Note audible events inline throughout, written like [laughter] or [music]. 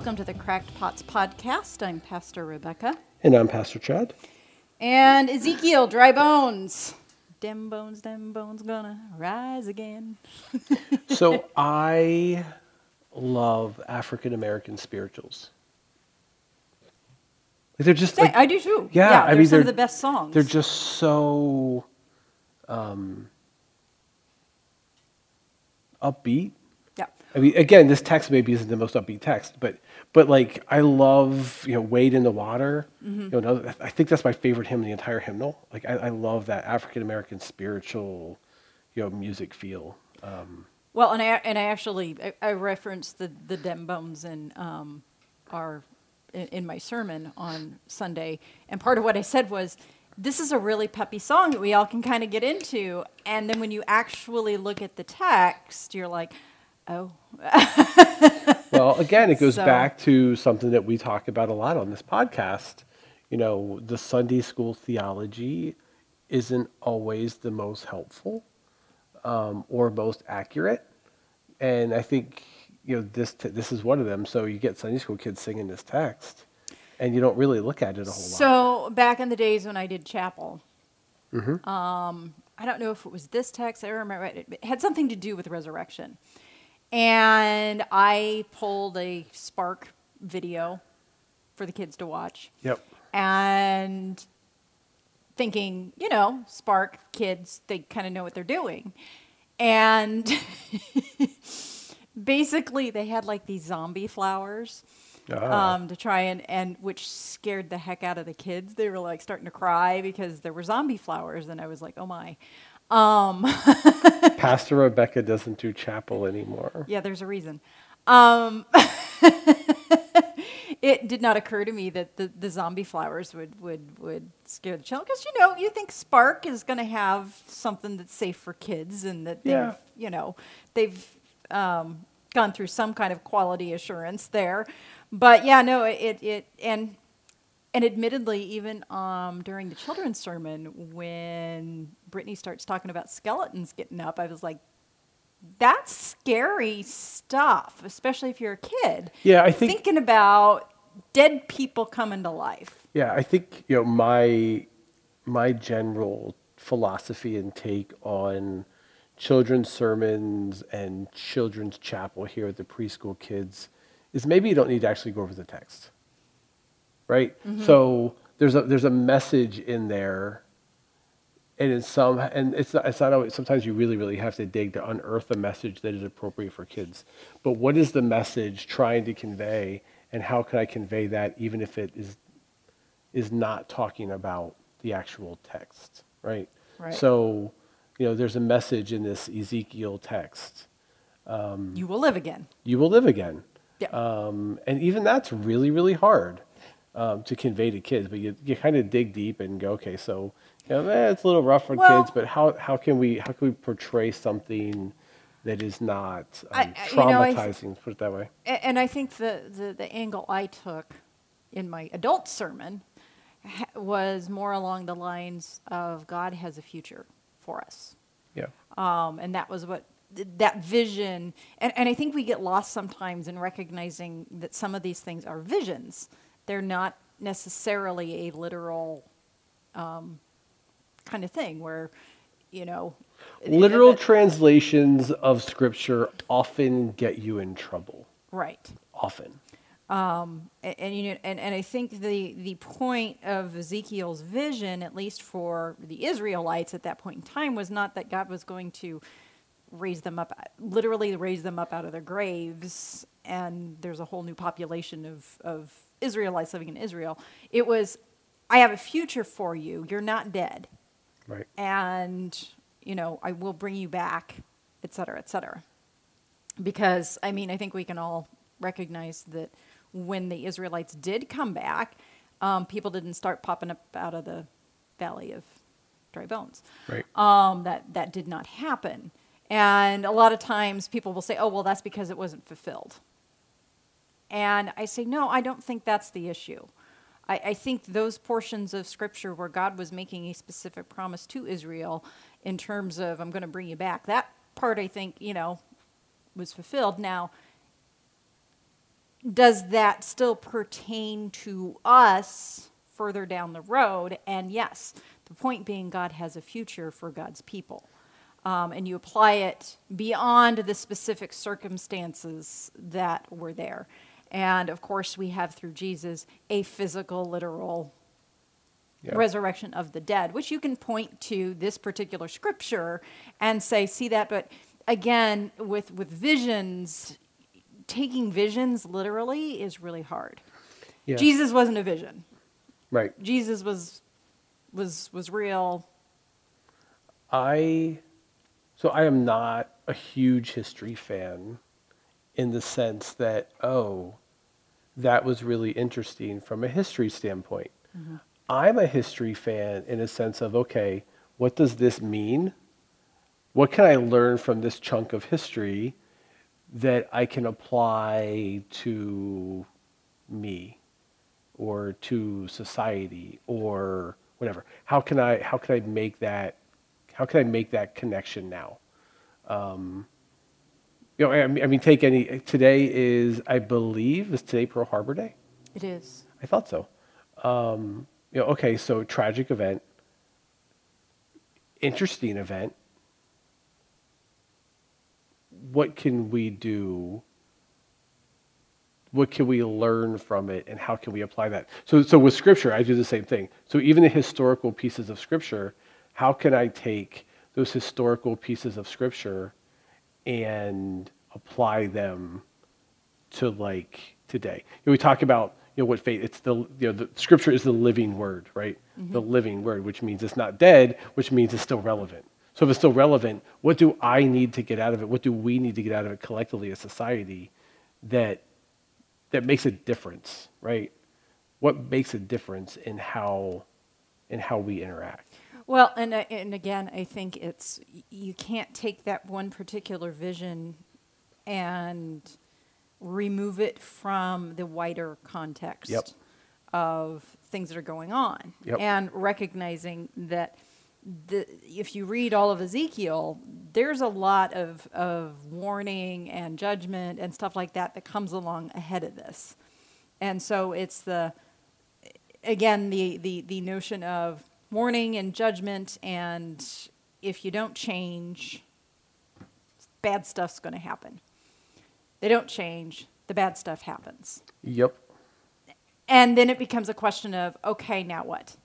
Welcome to the Cracked Pots podcast. I'm Pastor Rebecca. And I'm Pastor Chad. And Ezekiel, dry bones. Dem bones, dem bones gonna rise again. [laughs] so I love African American spirituals. They're just like, I do too. Yeah, yeah I mean, some they're of the best songs. They're just so um, upbeat. Yeah. I mean, again, this text maybe isn't the most upbeat text, but but like I love you know wade in the water. Mm-hmm. You know, another, I think that's my favorite hymn in the entire hymnal. Like I, I love that African American spiritual, you know, music feel. Um, well, and I and I actually I, I referenced the the dem bones in um, our in, in my sermon on Sunday, and part of what I said was this is a really peppy song that we all can kind of get into. And then when you actually look at the text, you're like, oh. [laughs] well, again, it goes So- back to something that we talk about a lot on this podcast. You know, the Sunday school theology isn't always the most helpful um, or most accurate. And I think, you know, this, t- this is one of them. So you get Sunday school kids singing this text, and you don't really look at it a whole lot. So back in the days when I did chapel, Mm-hmm. um, I don't know if it was this text. I remember. It it had something to do with resurrection, and I pulled a Spark video for the kids to watch, Yep. and thinking, you know, Spark kids, they kind of know what they're doing, and [laughs] basically they had like these zombie flowers Ah. um, to try and, and which scared the heck out of the kids. They were like starting to cry because there were zombie flowers, and I was like, oh my. Um, [laughs] Pastor Rebecca doesn't do chapel anymore. yeah, there's a reason. Um, [laughs] it did not occur to me that the, the zombie flowers would, would, would scare the children because you know you think Spark is going to have something that's safe for kids and that they've Yeah. you know they've um, gone through some kind of quality assurance there, but yeah, no, it it and and admittedly, even um, during the children's sermon, when Brittany starts talking about skeletons getting up, I was like, that's scary stuff, especially if you're a kid. Yeah, I think Thinking about dead people coming to life. Yeah, I think you know my my general philosophy and take on children's sermons and children's chapel here at the preschool kids is maybe you don't need to actually go over the text, right? So there's a there's a message in there, and in some and it's not, it's not always sometimes you really really have to dig to unearth a message that is appropriate for kids. But what is the message trying to convey, and how can I convey that even if it is is not talking about the actual text, right? Right. So, you know, there's a message in this Ezekiel text. You will live again. You will live again. Yeah. Um, and even that's really, really hard um, to convey to kids. But you, you kind of dig deep and go, okay, so you know, eh, it's a little rough for Well- kids, but how, how can we how can we portray something that is not I- um, I- you know, th- traumatizing? put it that way. And I think the, the, the angle I took in my adult sermon was more along the lines of God has a future for us. Yeah. um, and that was what th- that vision and, and i think we get lost sometimes in recognizing that some of these things are visions they're not necessarily a literal um, kind of thing where you know Literal uh, translations of scripture often get you in trouble. right Often. and, and you know, and, and I think the the point of Ezekiel's vision, at least for the Israelites at that point in time, was not that God was going to raise them up, literally raise them up out of their graves, and there's a whole new population of of Israelites living in Israel. It was, I have a future for you. You're not dead, Right. and you know I will bring you back, et cetera, et cetera. Because I mean, I think we can all recognize that when the Israelites did come back, um, people didn't start popping up out of the valley of dry bones. Right. Um, that that did not happen, and a lot of times people will say, "Oh, well, that's because it wasn't fulfilled." And I say, no, I don't think that's the issue. I, I think those portions of scripture where God was making a specific promise to Israel in terms of, I'm going to bring you back, that part I think, you know, was fulfilled. Now, does that still pertain to us further down the road? And yes, the point being, God has a future for God's people. Um, and you apply it beyond the specific circumstances that were there. And of course, we have through Jesus a physical, literal Yeah. resurrection of the dead, which you can point to this particular scripture and say, see that. But again, with, with visions, taking visions literally is really hard. Yeah. Jesus wasn't a vision. Right. Jesus was was was real. I so I am not a huge history fan in the sense that oh that was really interesting from a history standpoint. I'm a history fan in a sense of okay, what does this mean? What can I learn from this chunk of history that I can apply to me or to society or whatever? How can I how can I make that how can I make that connection now? Um, you know, I mean, take any. Today is, I believe, is today Pearl Harbor Day. It is. I thought so. Um, you know, okay, so tragic event, interesting event. What can we do? What can we learn from it, and how can we apply that? So, so with Scripture, I do the same thing. So even the historical pieces of Scripture, how can I take those historical pieces of Scripture and apply them to like today. You know, we talk about you know what faith. It's the you know the scripture is the living word, right? The mm-hmm. living word, which means it's not dead, which means it's still relevant. So if it's still relevant, what do I need to get out of it? What do we need to get out of it collectively as society that that makes a difference, right? What makes a difference in how in how we interact? Well, and uh, and again, I think it's you can't take that one particular vision and remove it from the wider context Yep. of things that are going on, Yep. and recognizing that the, if you read all of Ezekiel, there's a lot of, of warning and judgment and stuff like that that comes along ahead of this, and so it's the again the, the, the notion of warning and judgment and if you don't change bad stuff's going to happen. They don't change the bad stuff happens. Yep. and then it becomes a question of okay now what?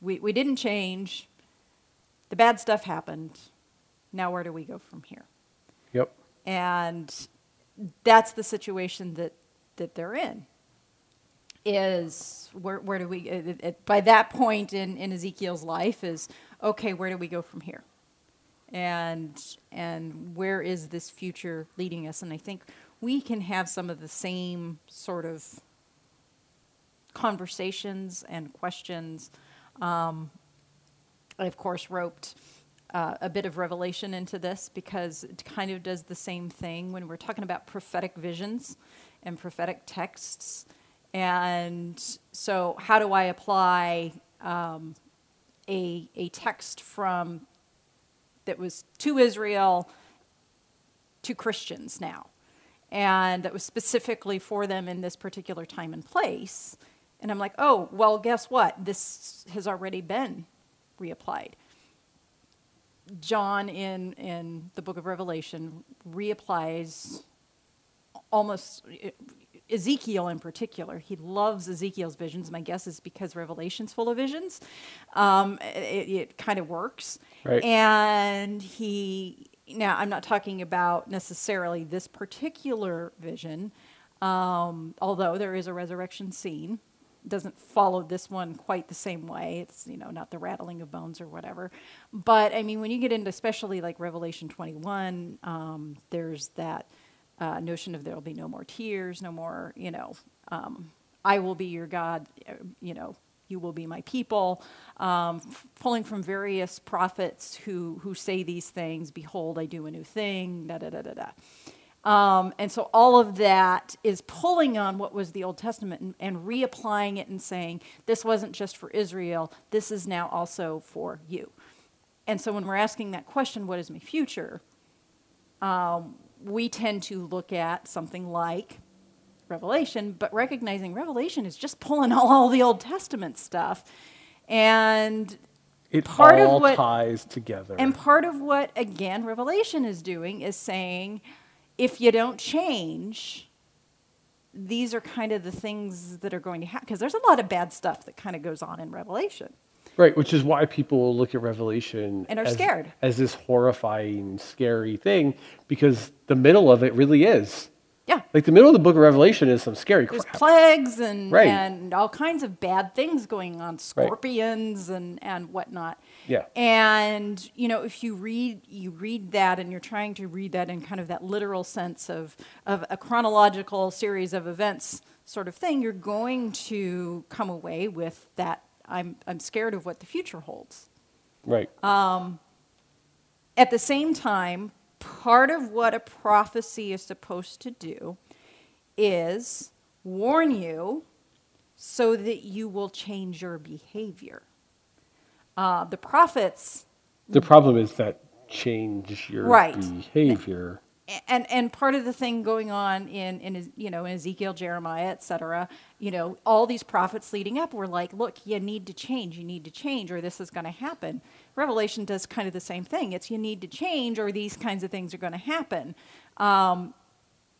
We, we didn't change the bad stuff happened now where do we go from here? Yep. and that's the situation that that they're in is where, where do we it, it, by that point in, in ezekiel's life is okay where do we go from here and and where is this future leading us and i think we can have some of the same sort of conversations and questions um, I, of course, roped uh, a bit of revelation into this because it kind of does the same thing when we're talking about prophetic visions and prophetic texts. And so, how do I apply um, a, a text from that was to Israel to Christians now? and that was specifically for them in this particular time and place. And I'm like, oh, well, guess what? This has already been reapplied. John in, in the book of Revelation reapplies almost Ezekiel in particular. He loves Ezekiel's visions. My guess is because Revelation's full of visions. Um, it, it kind of works. Right. And he, now I'm not talking about necessarily this particular vision, um, although there is a resurrection scene. Doesn't follow this one quite the same way. It's you know not the rattling of bones or whatever, but I mean when you get into especially like Revelation 21, um, there's that uh, notion of there will be no more tears, no more you know um, I will be your God, uh, you know you will be my people. Um, pulling from various prophets who who say these things. Behold, I do a new thing. Da da da da da. Um, and so all of that is pulling on what was the Old Testament and, and reapplying it and saying, this wasn't just for Israel, this is now also for you. And so when we're asking that question, what is my future? Um, we tend to look at something like Revelation, but recognizing Revelation is just pulling all, [laughs] all the Old Testament stuff. And It Part of what- ties together. and part of what, again, Revelation is doing is saying if you don't change, these are kind of the things that are going to happen. Because there's a lot of bad stuff that kind of goes on in Revelation. Right, which is why people look at Revelation And are as, scared. as this horrifying, scary thing, because the middle of it really is. Yeah. Like the middle of the book of Revelation is some scary There's crap. plagues and, Right. and all kinds of bad things going on, scorpions and, and whatnot. Yeah. And you know, if you read you read that and you're trying to read that in kind of that literal sense of, of a chronological series of events sort of thing, you're going to come away with that I'm I'm scared of what the future holds. right. At the same time, part of what a prophecy is supposed to do is warn you so that you will change your behavior. Uh, the prophets, the problem is that change your Right. behavior. And and part of the thing going on in in you know in Ezekiel, Jeremiah, etc. You know, all these prophets leading up were like, look, you need to change, you need to change, or this is going to happen. Revelation does kind of the same thing. It's you need to change, or these kinds of things are going to happen. Um,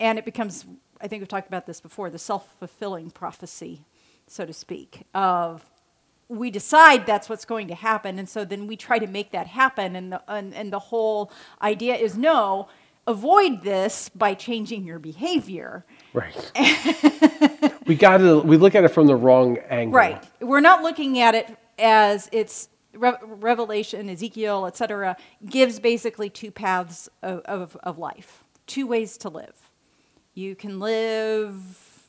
and it becomes i think we've talked about this before the self-fulfilling prophecy so to speak of we decide that's what's going to happen and so then we try to make that happen and the, and, and the whole idea is no avoid this by changing your behavior Right. [laughs] we got to we look at it from the wrong angle. right we're not looking at it as it's Re- revelation ezekiel etc gives basically two paths of, of, of life two ways to live you can live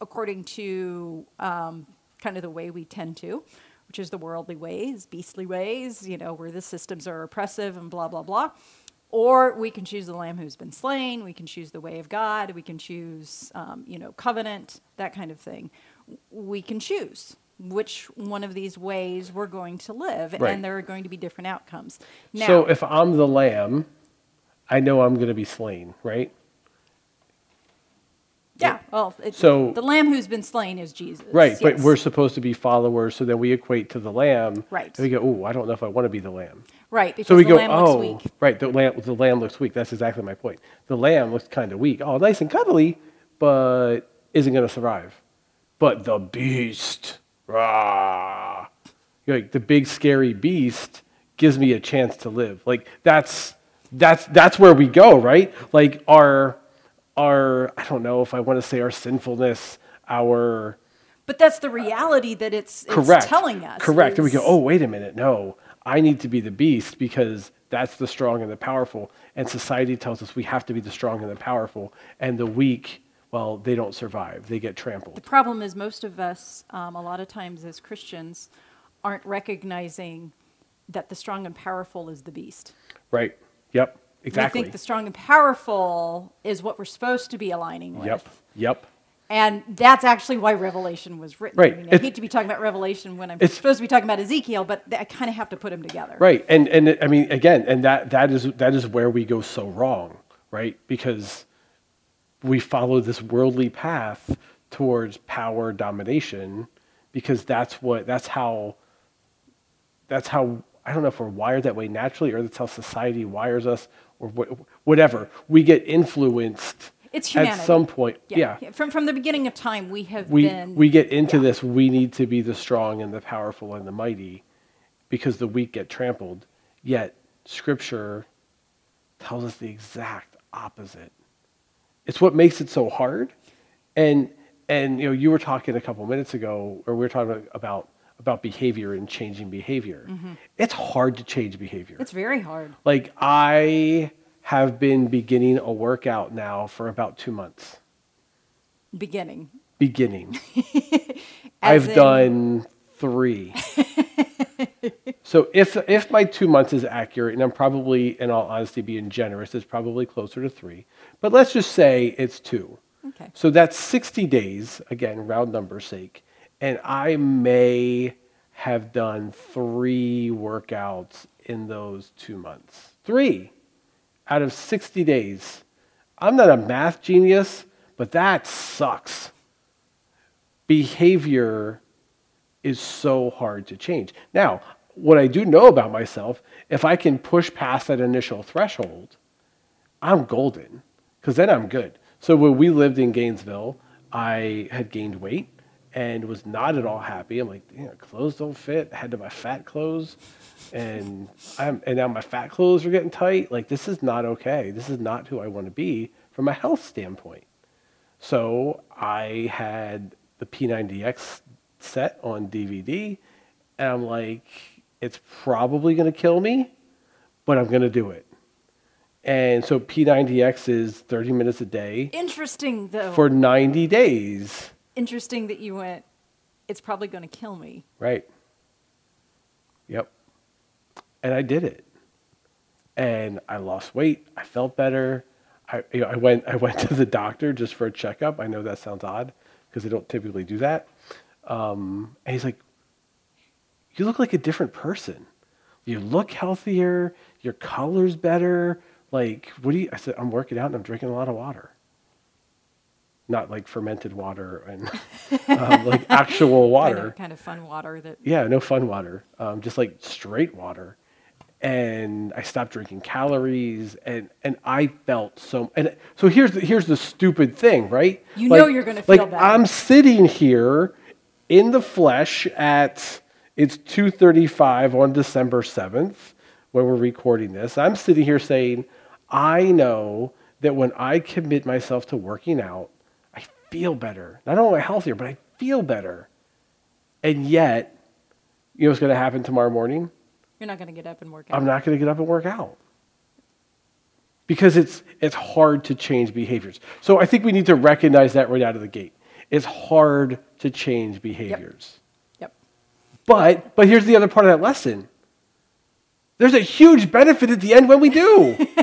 according to um, kind of the way we tend to which is the worldly ways beastly ways you know where the systems are oppressive and blah blah blah or we can choose the lamb who's been slain we can choose the way of god we can choose um, you know covenant that kind of thing we can choose which one of these ways we're going to live Right. and there are going to be different outcomes now so if I'm the lamb, I know I'm going to be slain, right? Yeah well it, So- the lamb who's been slain is jesus Right, but yes. we're supposed to be followers, so then we equate to the lamb. Right. And we go, oh, I don't know if I want to be the lamb. right because So we the go, lamb oh, looks weak right, the lamb, the lamb looks weak. That's exactly my point. The lamb looks kind of weak. Oh, nice and cuddly, but isn't going to survive. But the beast, rah, You're like the big scary beast gives me a chance to live. Like that's that's that's where we go, right? Like our our I don't know if I want to say our sinfulness, our But that's the reality that it's, it's correct. telling us. correct. And we go oh wait a minute. No. I need to be the beast because that's the strong and the powerful. And society tells us we have to be the strong and the powerful. And the weak well they don't survive. They get trampled. The problem is most of us, um, a lot of times as Christians, aren't recognizing that the strong and powerful is the beast. right. Yep exactly We think the strong and powerful is what we're supposed to be aligning with. yep yep And that's actually why Revelation was written. Right. I, mean, I hate to be talking about Revelation when I'm supposed to be talking about Ezekiel, but I kind of have to put them together. Right, and and I mean again, and that that is that is where we go so wrong, right? Because we follow this worldly path towards power domination, because that's what that's how that's how I don't know if we're wired that way naturally or that's how society wires us or what, whatever. We get influenced It's at some point. Yeah. From, from the beginning of time, we have We, been. we get into yeah. this, we need to be the strong and the powerful and the mighty because the weak get trampled. Yet, Scripture tells us the exact opposite. It's what makes it so hard. And, and you know, you were talking a couple minutes ago, or we were talking about, about behavior and changing behavior. Mm-hmm. It's hard to change behavior. It's very hard. Like, I have been beginning a workout now for about two months. Beginning. Beginning. [laughs] I've in- done three. [laughs] so if if my two months is accurate, and I'm probably, in all honesty, being generous, it's probably closer to three. But let's just say it's two. Okay. So that's 60 days, again, round number sake. And I may have done three workouts in those two months. Three out of 60 days. I'm not a math genius, but that sucks. Behavior is so hard to change. Now, what I do know about myself, if I can push past that initial threshold, I'm golden because then I'm good. So when we lived in Gainesville, I had gained weight and was not at all happy. I'm like, know, clothes don't fit. I had to buy fat clothes, and I'm and now my fat clothes are getting tight. Like this is not okay. This is not who I want to be from a health standpoint. So I had the P90X set on DVD, and I'm like, it's probably going to kill me, but I'm going to do it. And so P90X is 30 minutes a day Interesting, though. for 90 days. Interesting that you went, it's probably going to kill me. Right. Yep. And I did it. And I lost weight. I felt better. I, you know, I went I went [laughs] to the doctor just for a checkup. I know that sounds odd because they don't typically do that. Um, and he's like, "You look like a different person. You look healthier. Your color's better. Like, what do you?" I said, "I'm working out and I'm drinking a lot of water. Not like fermented water and um, like actual water." [laughs] Kind of, kind of fun water that. Yeah, no fun water, um, just like straight water. And I stopped drinking calories, and and I felt so. And so here's the, here's the stupid thing, right? You know you're gonna feel like better. I'm sitting here in the flesh at it's 2:35 on December 7th when we're recording this. I'm sitting here saying, I know that when I commit myself to working out, feel better. Not only am I healthier, but I feel better. And yet, you know what's going to happen tomorrow morning? You're not going to get up and work out. I'm not going to get up and work out. Because it's, it's hard to change behaviors. So I think we need to recognize that right out of the gate. It's hard to change behaviors. Yep. But, but here's the other part of that lesson. There's a huge benefit at the end when we do. [laughs]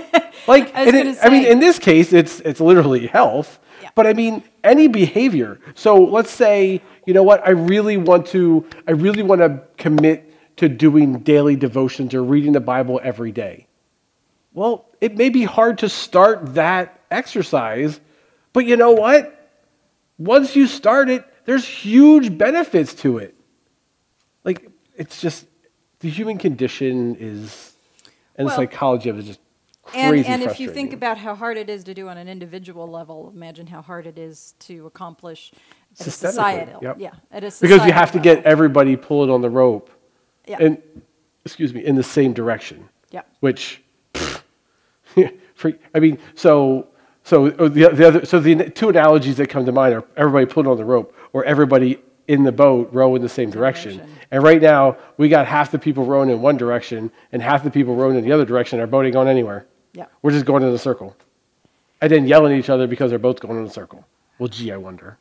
Like, I was and gonna it- I mean, in this case, it's it's literally health. But I mean, any behavior. So let's say, you know what? I really want to. I really want to commit to doing daily devotions or reading the Bible every day. Well, it may be hard to start that exercise, but you know what? Once you start it, there's huge benefits to it. Like it's just the human condition is, and the psychology of it is just And, and if you think about how hard it is to do on an individual level, imagine how hard it is to accomplish at a societal. yep. Yeah, at a because you have to get everybody pulling on the rope, Yeah. and excuse me, in the same direction. Yeah. Which, [laughs] for, I mean, so so uh, the, the other so the two analogies that come to mind are everybody pulling on the rope or everybody in the boat row in the same direction. direction. And right now we got half the people rowing in one direction and half the people rowing in the other direction. Our boat ain't going anywhere. Yeah. We're just going in a circle, and then yelling at each other because they're both going in a circle. Well, gee, I wonder.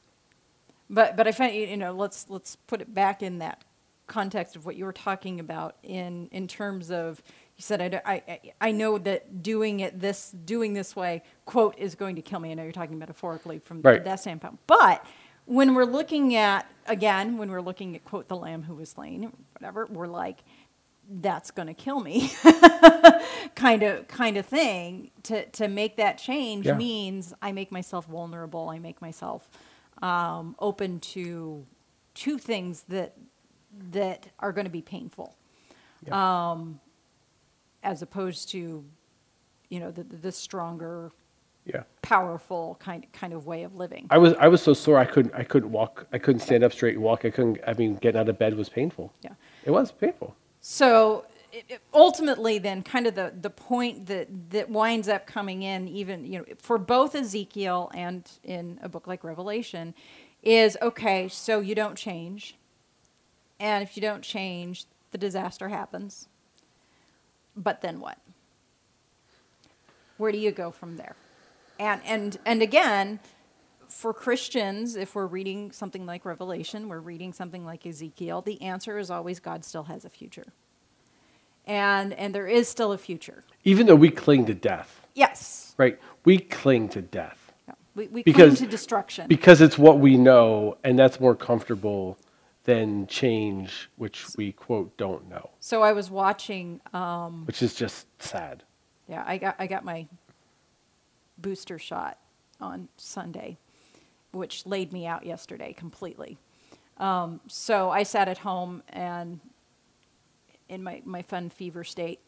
But but I find you know let's let's put it back in that context of what you were talking about in in terms of you said I, I, I- know that doing it this doing this way quote is going to kill me. I know you're talking metaphorically from Right. that standpoint, but when we're looking at again when we're looking at quote the lamb who was slain whatever we're like that's going to kill me [laughs] kind of kind of thing to to make that change Yeah. means i make myself vulnerable i make myself um, open to two things that that are going to be painful um, as opposed to you know the, the, the stronger Yeah. powerful kind kind of way of living I was I was so sore I couldn't I couldn't walk I couldn't stand up straight and walk I couldn't I mean getting out of bed was painful. Yeah. It was painful. So ultimately, then, kind of the, the point that, that winds up coming in, even you know, for both Ezekiel and in a book like Revelation, is okay. So you don't change, and if you don't change, the disaster happens. But then what? Where do you go from there? And and and again, for Christians, if we're reading something like Revelation, we're reading something like Ezekiel, the answer is always God still has a future. And and there is still a future. Even though we cling to death, Yes. right? We cling to death Yeah. We, we Because- cling to destruction. because it's what we know and that's more comfortable than change which we quote don't know, so I was watching um, which is just sad. Yeah, I got I got my booster shot on Sunday, which laid me out yesterday completely. Um, so I sat at home and in my, my fun fever state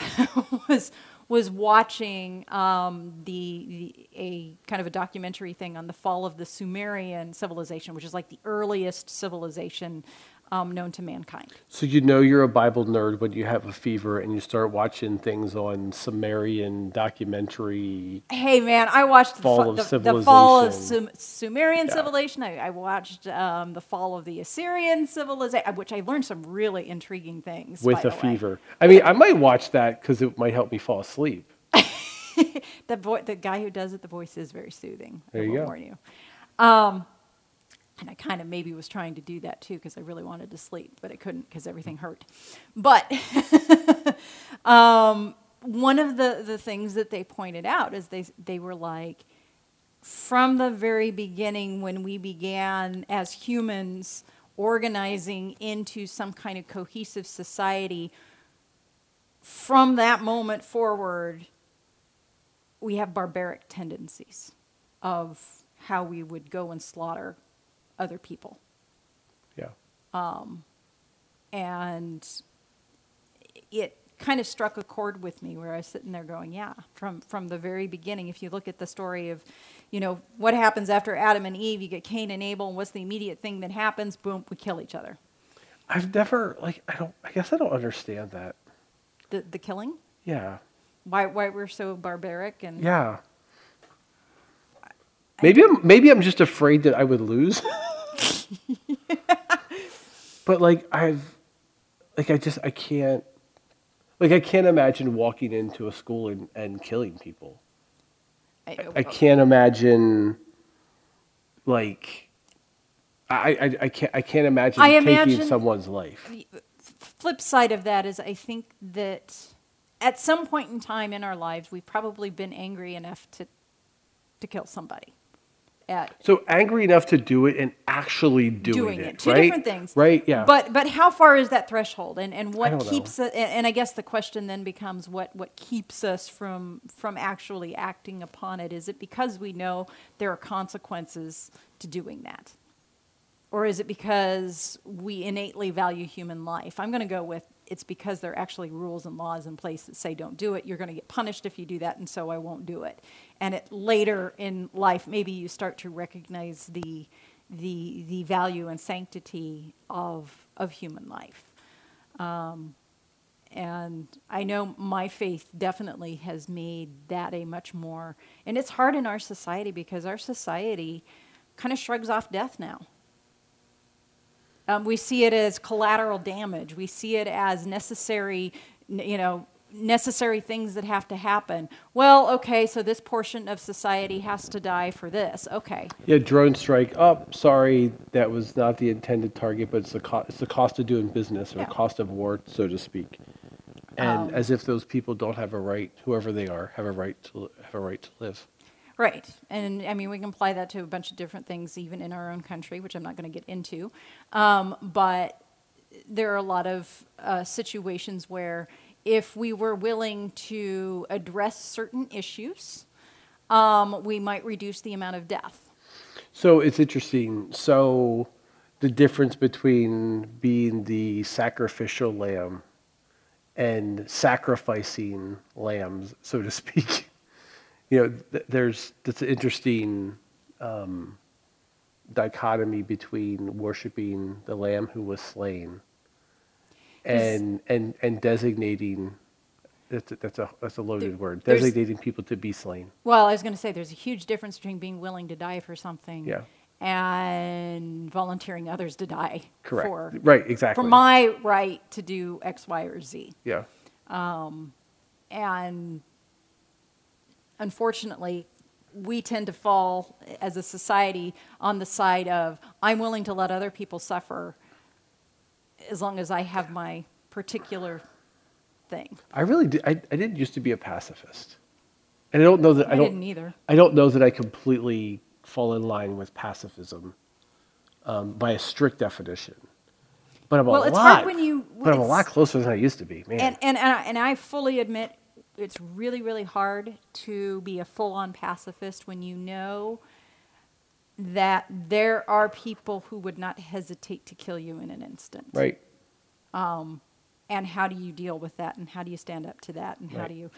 [laughs] was was watching um, the, the a kind of a documentary thing on the fall of the Sumerian civilization, which is like the earliest civilization um, known to mankind. So you know you're a Bible nerd when you have a fever and you start watching things on Sumerian documentary. Hey man, I watched Fall the, of the, the fall of. Sum- Sumerian Yeah. civilization. I, I watched um, the fall of the Assyrian civilization, which I learned some really intriguing things with by a the way. fever. I mean, I might watch that because it might help me fall asleep. [laughs] The vo- the guy who does it, the voice is very soothing. There I you go. warn you. Um, and I kind of maybe was trying to do that too because I really wanted to sleep, but I couldn't because everything hurt. But [laughs] um, one of the, the things that they pointed out is they they were like, from the very beginning when we began as humans organizing into some kind of cohesive society, from that moment forward, we have barbaric tendencies of how we would go and slaughter other people. Yeah. Um, And it kind of struck a chord with me where I was sitting there going, yeah, from, from the very beginning, if you look at the story of, you know, what happens after Adam and Eve, you get Cain and Abel, and what's the immediate thing that happens? Boom, we kill each other. I've never like I don't. I guess I don't understand that. The, the killing? Yeah. Why, why we're so barbaric and Yeah. Maybe I'm maybe I'm just afraid that I would lose. [laughs] [laughs] but like I've like I just I can't like I can't imagine walking into a school and, and killing people. I, I can't imagine like I, I, I can't I can't imagine I taking imagine- someone's life. The flip side of that is I think that at some point in time in our lives, we've probably been angry enough to, to kill somebody. So angry enough to do it and actually doing, doing it, it, two right? different things, right? Yeah. But but how far is that threshold, and and what know. keeps it? And, and I guess the question then becomes what what keeps us from from actually acting upon it? Is it because we know there are consequences to doing that? Or is it because we innately value human life? I'm going to go with it's because there are actually rules and laws in place that say don't do it. You're going to get punished if you do that, and so I won't do it. And it, later in life, maybe you start to recognize the, the, the value and sanctity of, of human life. Um, and I know my faith definitely has made that a much more, and it's hard in our society because our society kind of shrugs off death now. Um, we see it as collateral damage. We see it as necessary, you know, necessary things that have to happen. Well, okay, so this portion of society has to die for this. Okay. yeah, drone strike. Oh, sorry, that was not the intended target, but it's the co- it's the cost of doing business or Yeah. cost of war, so to speak. And Um, as if those people don't have a right, whoever they are, have a right to have a right to live. Right. And I mean, we can apply that to a bunch of different things, even in our own country, which I'm not going to get into. Um, but there are a lot of uh, situations where if we were willing to address certain issues, um, we might reduce the amount of death. So it's interesting. So the difference between being the sacrificial lamb and sacrificing lambs, so to speak. [laughs] You know, th- there's this interesting um, dichotomy between worshiping the lamb who was slain and and and designating that's a, that's a that's a loaded There- word designating people to be slain. Well, I was going to say there's a huge difference between being willing to die for something Yeah. and volunteering others to die Correct. for right. Exactly. for my right to do X, Y, or Z. yeah. And unfortunately, we tend to fall as a society on the side of I'm willing to let other people suffer as long as I have my particular thing. I really did. I, I didn't used to be a pacifist, and I don't know that I, I, don't. didn't either. I don't know that I completely fall in line with pacifism um, by a strict definition. But I'm Well, a it's lot. hard when you- But I'm a lot closer than I used to be, man. And, and, and, I, and I fully admit it's really, really hard to be a full on pacifist when you know that there are people who would not hesitate to kill you in an instant. Right. And how do you deal with that? And how do you stand up to that? And how do you.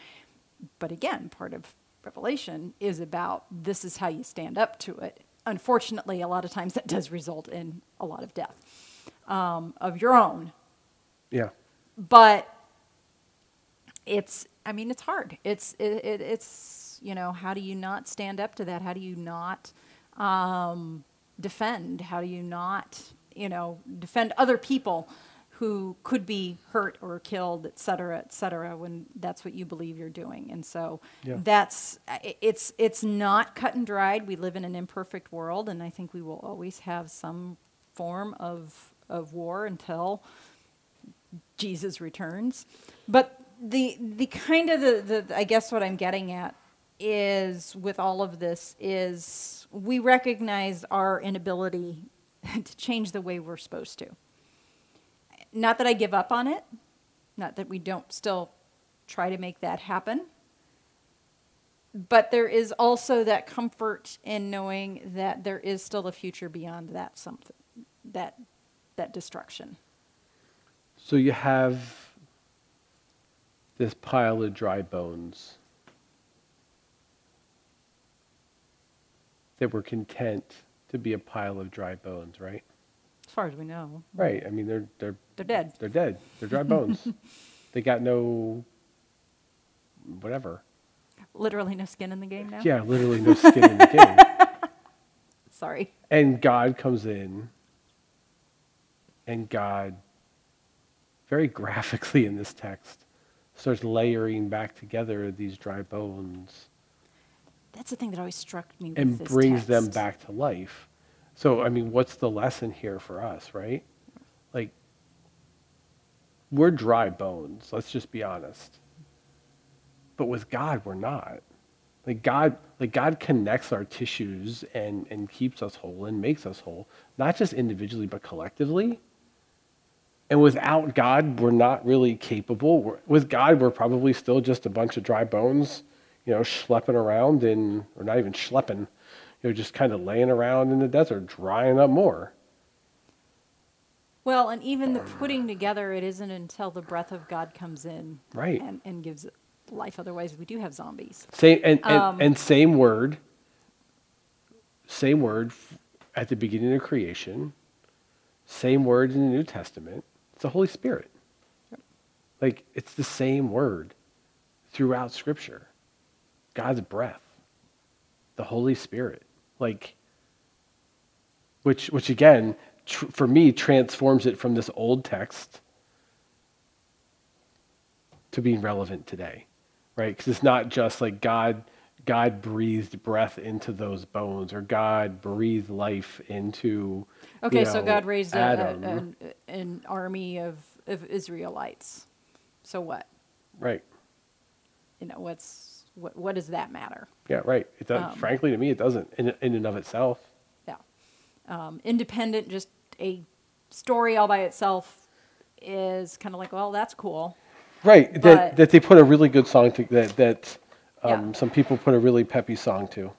But again, part of Revelation is about this is how you stand up to it. Unfortunately, a lot of times that does result in a lot of death um, of your own. Yeah. But it's, I mean, it's hard. It's, it, it, it's, you know, how do you not stand up to that? How do you not um, defend? How do you not, you know, defend other people who could be hurt or killed, et cetera, et cetera, when that's what you believe you're doing? And so Yeah. that's, it's, it's not cut and dried. We live in an imperfect world, and I think we will always have some form of, of war until Jesus returns. But the the kind of the, the I guess what I'm getting at is with all of this is we recognize our inability [laughs] to change the way we're supposed to. Not that I give up on it, not that we don't still try to make that happen. But there is also that comfort in knowing that there is still a future beyond that something that that destruction. So you have this pile of dry bones that were content to be a pile of dry bones, right? As far as we know, Right. I mean, they're they're they're dead. they're dead. They're dry bones. [laughs] they got no whatever. Literally no skin in the game now. Yeah, literally no skin in the game. [laughs] Sorry. And God comes in, and God, very [laughs] graphically in this text, starts layering back together these dry bones That's the thing that always struck me. With and brings them back to life. So, I mean, what's the lesson here for us, right? Like, we're dry bones, let's just be honest. But with God, we're not. Like God, like God connects our tissues and, and keeps us whole and makes us whole, not just individually, but collectively. And without God, we're not really capable. We're, with God, we're probably still just a bunch of dry bones, you know, schlepping around in, or not even schlepping, you know, just kind of laying around in the desert, drying up more. Well, and even the putting together, it isn't until the breath of God comes in, Right. and, and gives life. Otherwise, we do have zombies. Same and, and, Um, and same word. Same word at the beginning of creation. Same word in the New Testament. It's the Holy Spirit. Like it's the same word throughout Scripture. God's breath, the Holy Spirit, like which which again tr- for me transforms it from this old text to being relevant today, right? Because it's not just like God, God breathed breath into those bones, or God breathed life into. Okay, you so God raised a, a, an, an army of, of Israelites. So what? right? You know, what's what? What does that matter? Yeah, right. It does, Um, frankly, to me, it doesn't in, in and of itself. Yeah, um, independent, just a story all by itself is kind of like, well, that's cool. Right. but- That, that they put a really good song to that that um, Yeah. some people put a really peppy song to.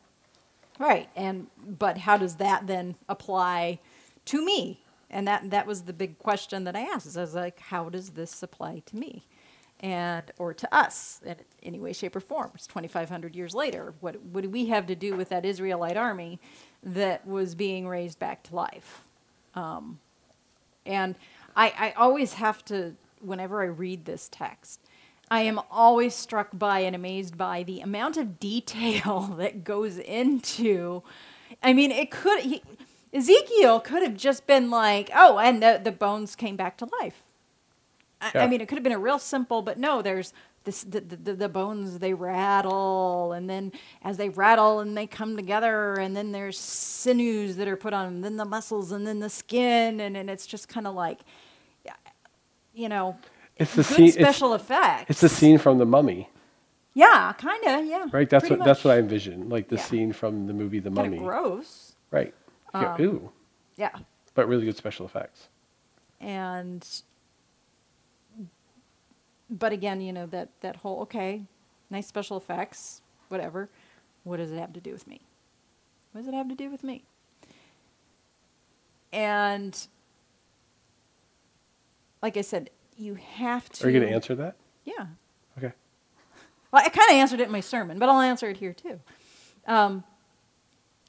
Right. And but how does that then apply to me? And that that was the big question that I asked. Is I was like, how does this apply to me? And or to us in any way, shape, or form. It's twenty five hundred years later. What what do we have to do with that Israelite army that was being raised back to life? Um, and I, I always have to, whenever I read this text, I am always struck by and amazed by the amount of detail [laughs] that goes into. I mean, it could, he, Ezekiel could have just been like, oh, and the, the bones came back to life. I, Yeah. I mean, it could have been a real simple, but no, there's this, the, the, the bones, they rattle, and then as they rattle and they come together, and then there's sinews that are put on, and then the muscles, and then the skin, and, and it's just kind of like, you know, It's the scene. It's, special effects. it's the scene from the Mummy, Yeah, kind of, yeah. right? That's what that's what I envision, like the Yeah. scene from the movie The Kinda Mummy. gross. Right. Yeah, Um, ooh, Yeah. but really good special effects. and but again you know that that whole okay nice special effects whatever what does it have to do with me what does it have to do with me and like I said, you have to. Are you going to answer that? Yeah. Okay. Well, I kind of answered it in my sermon, but I'll answer it here too. Um,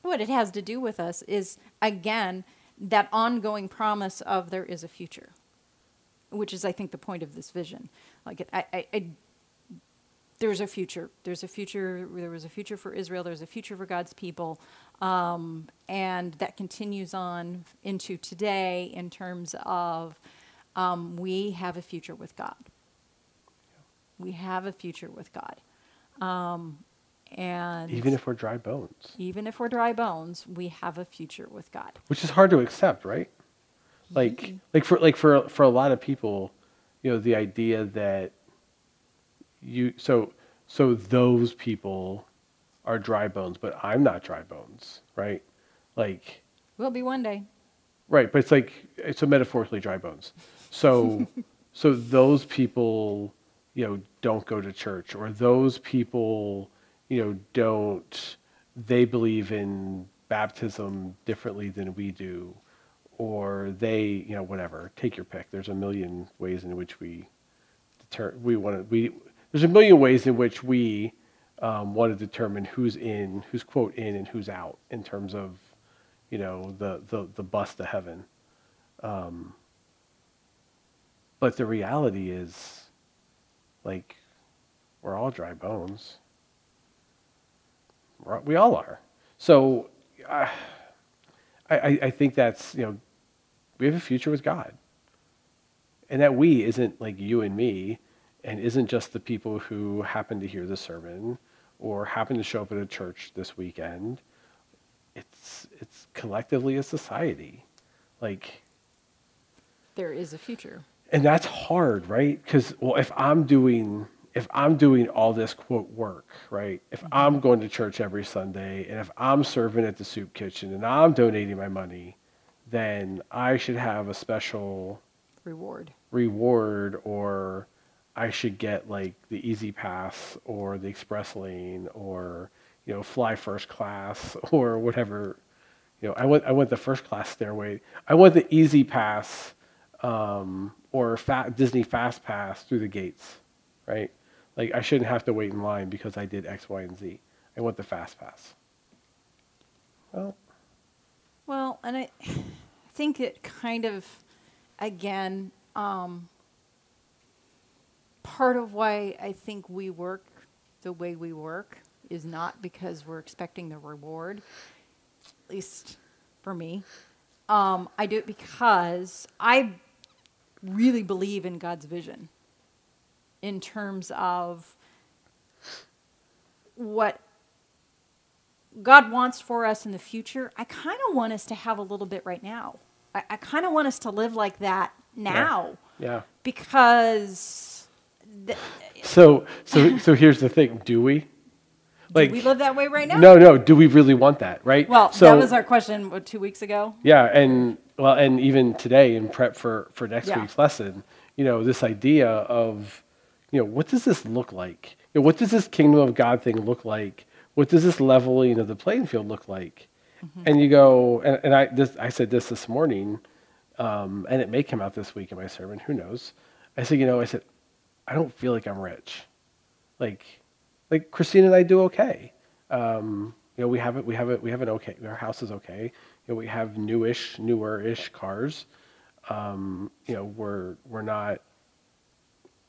what it has to do with us is, again, that ongoing promise of there is a future, which is, I think, the point of this vision. Like, it, I, I, I, there's a future. There's a future. There was a future for Israel. There's a future for God's people, um, and that continues on into today in terms of um, we have a future with God. We have a future with God. Um, and Even if we're dry bones, even if we're dry bones, we have a future with God. which is hard to accept, right? Like, like for like for for a lot of people, you know, the idea that you so so those people are dry bones, but I'm not dry bones, right? Like, Will be one day. Right, but it's like it's a metaphorically dry bones. So so those people, you know, don't go to church or those people, you know, don't they believe in baptism differently than we do or they, you know, whatever. Take your pick. There's a million ways in which we deter we want to we there's a million ways in which we um, want to determine who's in, who's quote in and who's out in terms of you know, the, the, the bus to heaven. Um, but the reality is, like, we're all dry bones. We all are. So uh, I, I, I think that's, you know, we have a future with God. And that we isn't like you and me, and isn't just the people who happen to hear the sermon or happen to show up at a church this weekend it's it's collectively a society like There is a future. And that's hard right? Because well if i'm doing if i'm doing all this quote work right? If i'm going to church every sunday and if i'm serving at the soup kitchen and i'm donating my money then i should have a special Reward. reward or I should get like the easy pass or the express lane or you know fly first class [laughs] or whatever. You know I went I went the first class stairway. I went the easy pass um, or fa- Disney fast pass through the gates right? Like I shouldn't have to wait in line because I did X Y and Z. I want the fast pass. Well. Well, and I think it kind of, again, um, part of why I think we work the way we work is not because we're expecting the reward, at least for me. Um, I do it because I really believe in God's vision in terms of what God wants for us in the future, I kind of want us to have a little bit right now. I, I kind of want us to live like that now yeah because th- so so so here's the thing do we do we live that way right now. No, no. Do we really want that, right? Well, so, that was our question what, two weeks ago. yeah, and well, and even today in prep for for next Yeah. week's lesson, you know, this idea of, you know, what does this look like? You know, what does this kingdom of God thing look like? What does this leveling of the playing field look like? Mm-hmm. And you go, and, and I this I said this this morning, um, and it may come out this week in my sermon. Who knows? I said, you know, I said, I don't feel like I'm rich. Like, like Christine and I do okay. Um, you know, we have it. We have it. We have an okay. Our house is okay. Know, we have newish, newer-ish cars. Um, you know, we're we're not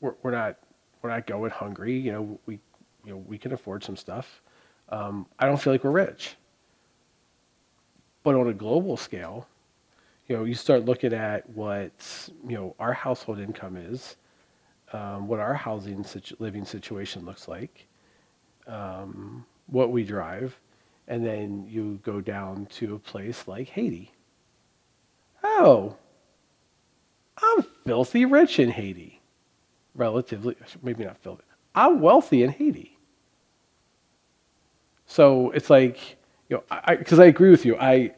we're, we're not we're not going hungry. You know, we you know we can afford some stuff. Um, I don't feel like we're rich. But on a global scale, you know, you start looking at what you know our household income is, um, what our housing situ- living situation looks like, um, what we drive, and then you go down to a place like Haiti. Oh, I'm filthy rich in Haiti, relatively, maybe not filthy. I'm wealthy in Haiti. So it's like, you know, I because I, agree with you. I,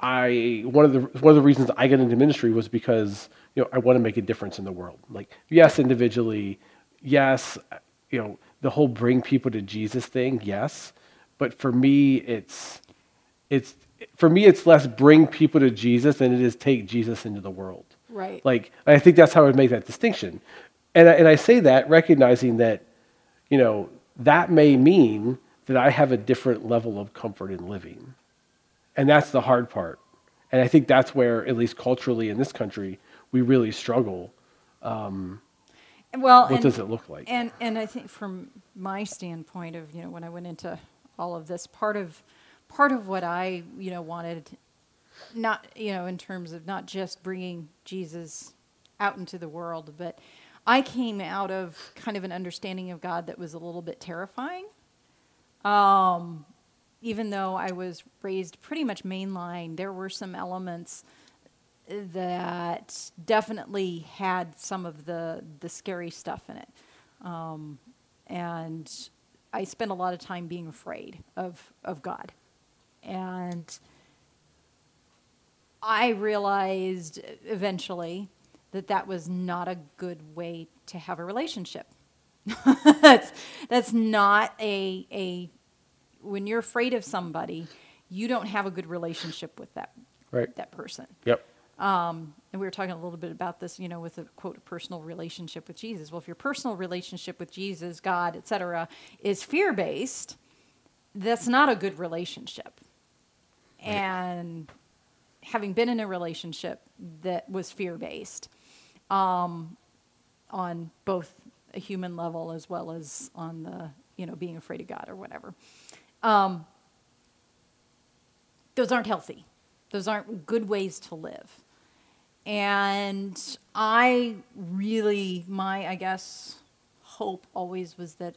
I one of the one of the reasons I got into ministry was because you know I want to make a difference in the world. Like yes, individually, yes, you know the whole bring people to Jesus thing, yes, but for me, it's it's for me, it's less bring people to Jesus than it is take Jesus into the world. Right. Like, I think that's how I would make that distinction. And I, and I say that recognizing that, you know, that may mean that I have a different level of comfort in living. And that's the hard part. And I think that's where, at least culturally in this country, we really struggle. Um, well, What and, does it look like? And and I think from my standpoint of you know when I went into all of this, part of part of what I you know wanted, not you know in terms of not just bringing Jesus out into the world, but I came out of kind of an understanding of God that was a little bit terrifying. Um, even though I was raised pretty much mainline, there were some elements that definitely had some of the the scary stuff in it, um, and I spent a lot of time being afraid of of God, and I realized eventually that that was not a good way to have a relationship. [laughs] that's that's not a a when you're afraid of somebody, you don't have a good relationship with that Right. that person. Yep. Um, and we were talking a little bit about this, you know, with a quote personal relationship with Jesus. Well, if your personal relationship with Jesus, God, etc., is fear based, that's not a good relationship. And having been in a relationship that was fear based, um, on both a human level as well as on the, you know, being afraid of God or whatever, um, those aren't healthy. Those aren't good ways to live. And I really, my, I guess, hope always was that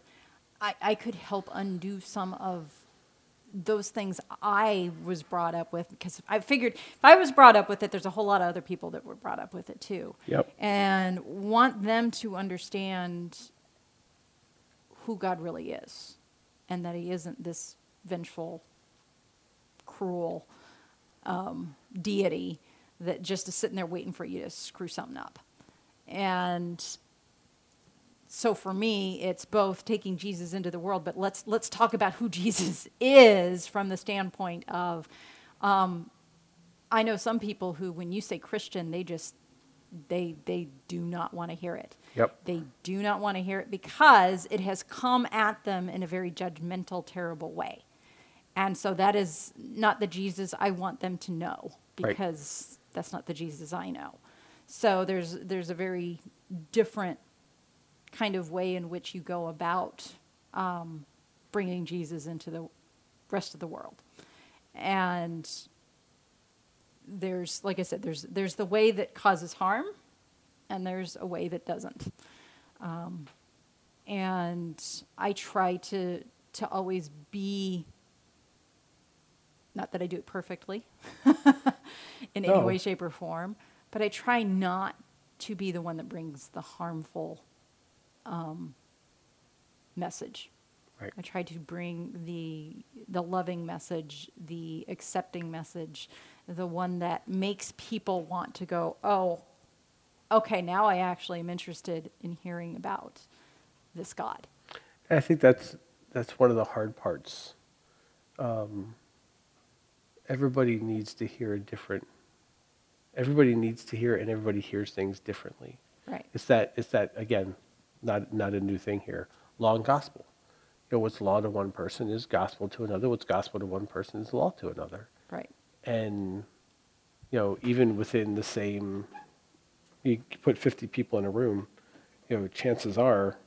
I, I could help undo some of those things I was brought up with because I figured if I was brought up with it, there's a whole lot of other people that were brought up with it too. Yep. And want them to understand who God really is and that He isn't this vengeful, cruel um, deity that just is sitting there waiting for you to screw something up. And so for me, it's both taking Jesus into the world, but let's let's talk about who [laughs] Jesus is from the standpoint of. Um, I know some people who, when you say Christian, they just they they do not want to hear it. Yep. They do not want to hear it because it has come at them in a very judgmental, terrible way. And so that is not the Jesus I want them to know because that's not the Jesus I know. So there's there's a very different kind of way in which you go about um, bringing Jesus into the rest of the world. And there's, like I said, there's there's the way that causes harm, and there's a way that doesn't. Um, and I try to to always be. Not that I do it perfectly, [laughs] in any way, shape, or form, but I try not to be the one that brings the harmful um, message. Right. I try to bring the the loving message, the accepting message, the one that makes people want to go, oh, okay, now I actually am interested in hearing about this God. I think that's that's one of the hard parts. Um, everybody needs to hear a different. Everybody needs to hear, and everybody hears things differently. Right. It's that it's that again, not not a new thing here. Law and gospel. You know, what's law to one person is gospel to another. What's gospel to one person is law to another. Right. And you know, even within the same, you put fifty people in a room. You know, chances are,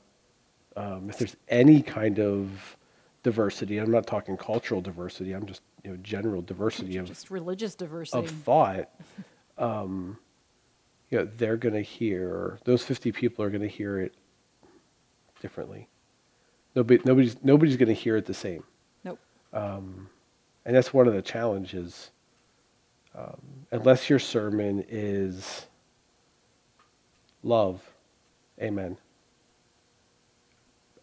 um, if there's any kind of diversity, I'm not talking cultural diversity. I'm just you know general diversity of Just religious diversity. of thought, um, you know, they're going to hear those fifty people are going to hear it differently. Nobody, nobody's nobody's going to hear it the same, nope. and that's one of the challenges. Um, unless your sermon is love, amen.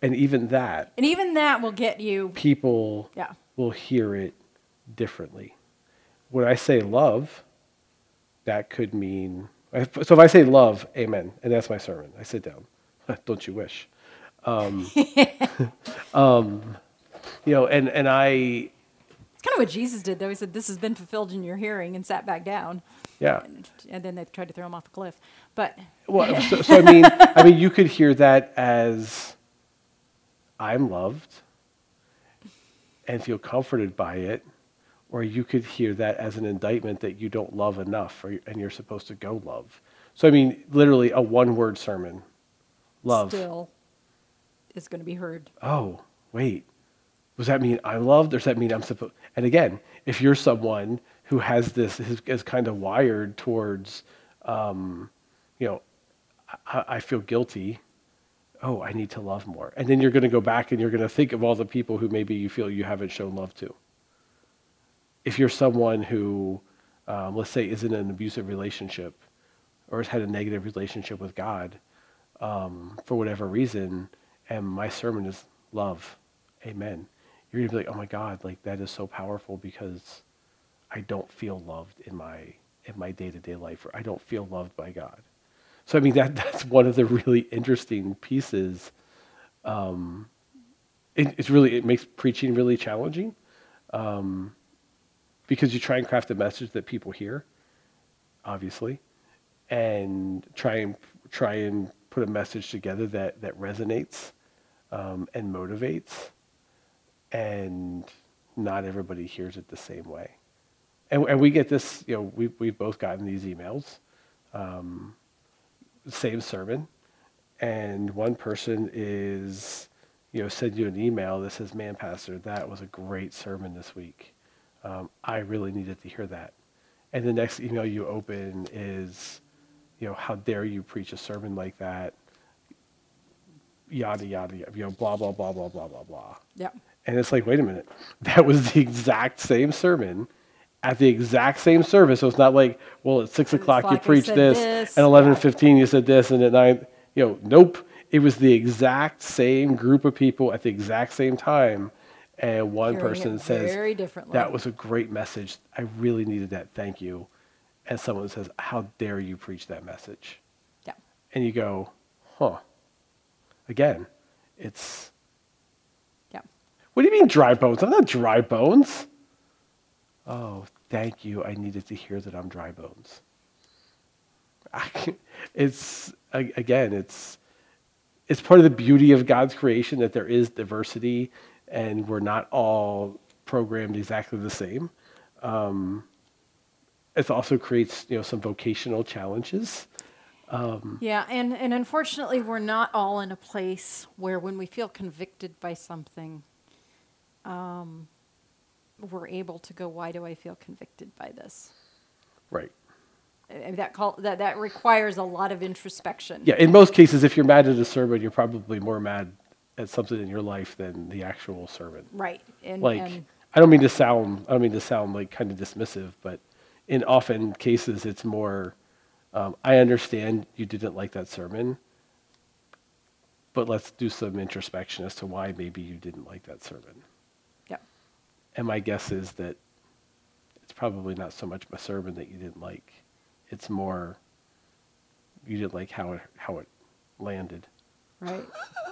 And even that, And even that will get you. people Yeah. will hear it differently. When I say love, that could mean so if I say love, amen, and that's my sermon. I sit down. [laughs] Don't you wish? Um, [laughs] um, you know, and and I It's kind of what Jesus did, though. He said, "This has been fulfilled in your hearing," and sat back down. Yeah. And, and then they tried to throw him off the cliff. But Well, so, so I mean, I mean, you could hear that as I'm loved and feel comforted by it, or you could hear that as an indictment that you don't love enough, or, and you're supposed to go love. So I mean, literally a one-word sermon, love. still is going to be heard. oh, wait, does that mean I'm loved? Or does that mean I'm supposed? And again, if you're someone who has this, is, is kind of wired towards, um, you know, I, I feel guilty. Oh, I need to love more. And then you're going to go back and you're going to think of all the people who maybe you feel you haven't shown love to. If you're someone who, um, let's say, is in an abusive relationship or has had a negative relationship with God um, for whatever reason, and my sermon is love, amen. You're gonna be like, oh my God, like that is so powerful because I don't feel loved in my in my day to day life, or I don't feel loved by God. So I mean that [laughs] that's one of the really interesting pieces. Um, it, it's really it makes preaching really challenging um, because you try and craft a message that people hear, obviously, and try and try and put a message together that that resonates um, and motivates, and not everybody hears it the same way. And, and we get this, you know, we we've both gotten these emails, um, same sermon, and one person is, you know, send you an email that says, "Man, Pastor, that was a great sermon this week. Um, I really needed to hear that." And the next email you open is, you know, how dare you preach a sermon like that? Yada yada yada, you know, blah blah blah blah blah blah blah. Yeah. And it's like, wait a minute, [laughs] that was the exact same sermon at the exact same service. So it's not like, well, at six o'clock you o'clock I preached said this, this, and eleven yeah. fifteen you said this, and at nine, you know, nope. It was the exact same group of people at the exact same time, and one Hearing person says, very differently. "That was a great message. I really needed that. Thank you." And someone says, "How dare you preach that message?" Yeah. And you go, "Huh." Again, it's Yeah. what do you mean dry bones? I'm not dry bones. Oh, thank you. I needed to hear that I'm dry bones. [laughs] it's again, it's it's part of the beauty of God's creation that there is diversity and we're not all programmed exactly the same. Um, it also creates you know some vocational challenges. Yeah, and, and unfortunately, we're not all in a place where when we feel convicted by something, um, we're able to go, why do I feel convicted by this? Right. And that, call, that, that requires a lot of introspection. Yeah, in most cases, if you're mad at a sermon, you're probably more mad at something in your life than the actual sermon. Right. And, Like, and I don't mean to sound, I don't mean to sound like kind of dismissive, but in often cases, it's more, um, I understand you didn't like that sermon, but let's do some introspection as to why maybe you didn't like that sermon. And my guess is that it's probably not so much my sermon that you didn't like. It's more you didn't like how it how it landed. Right.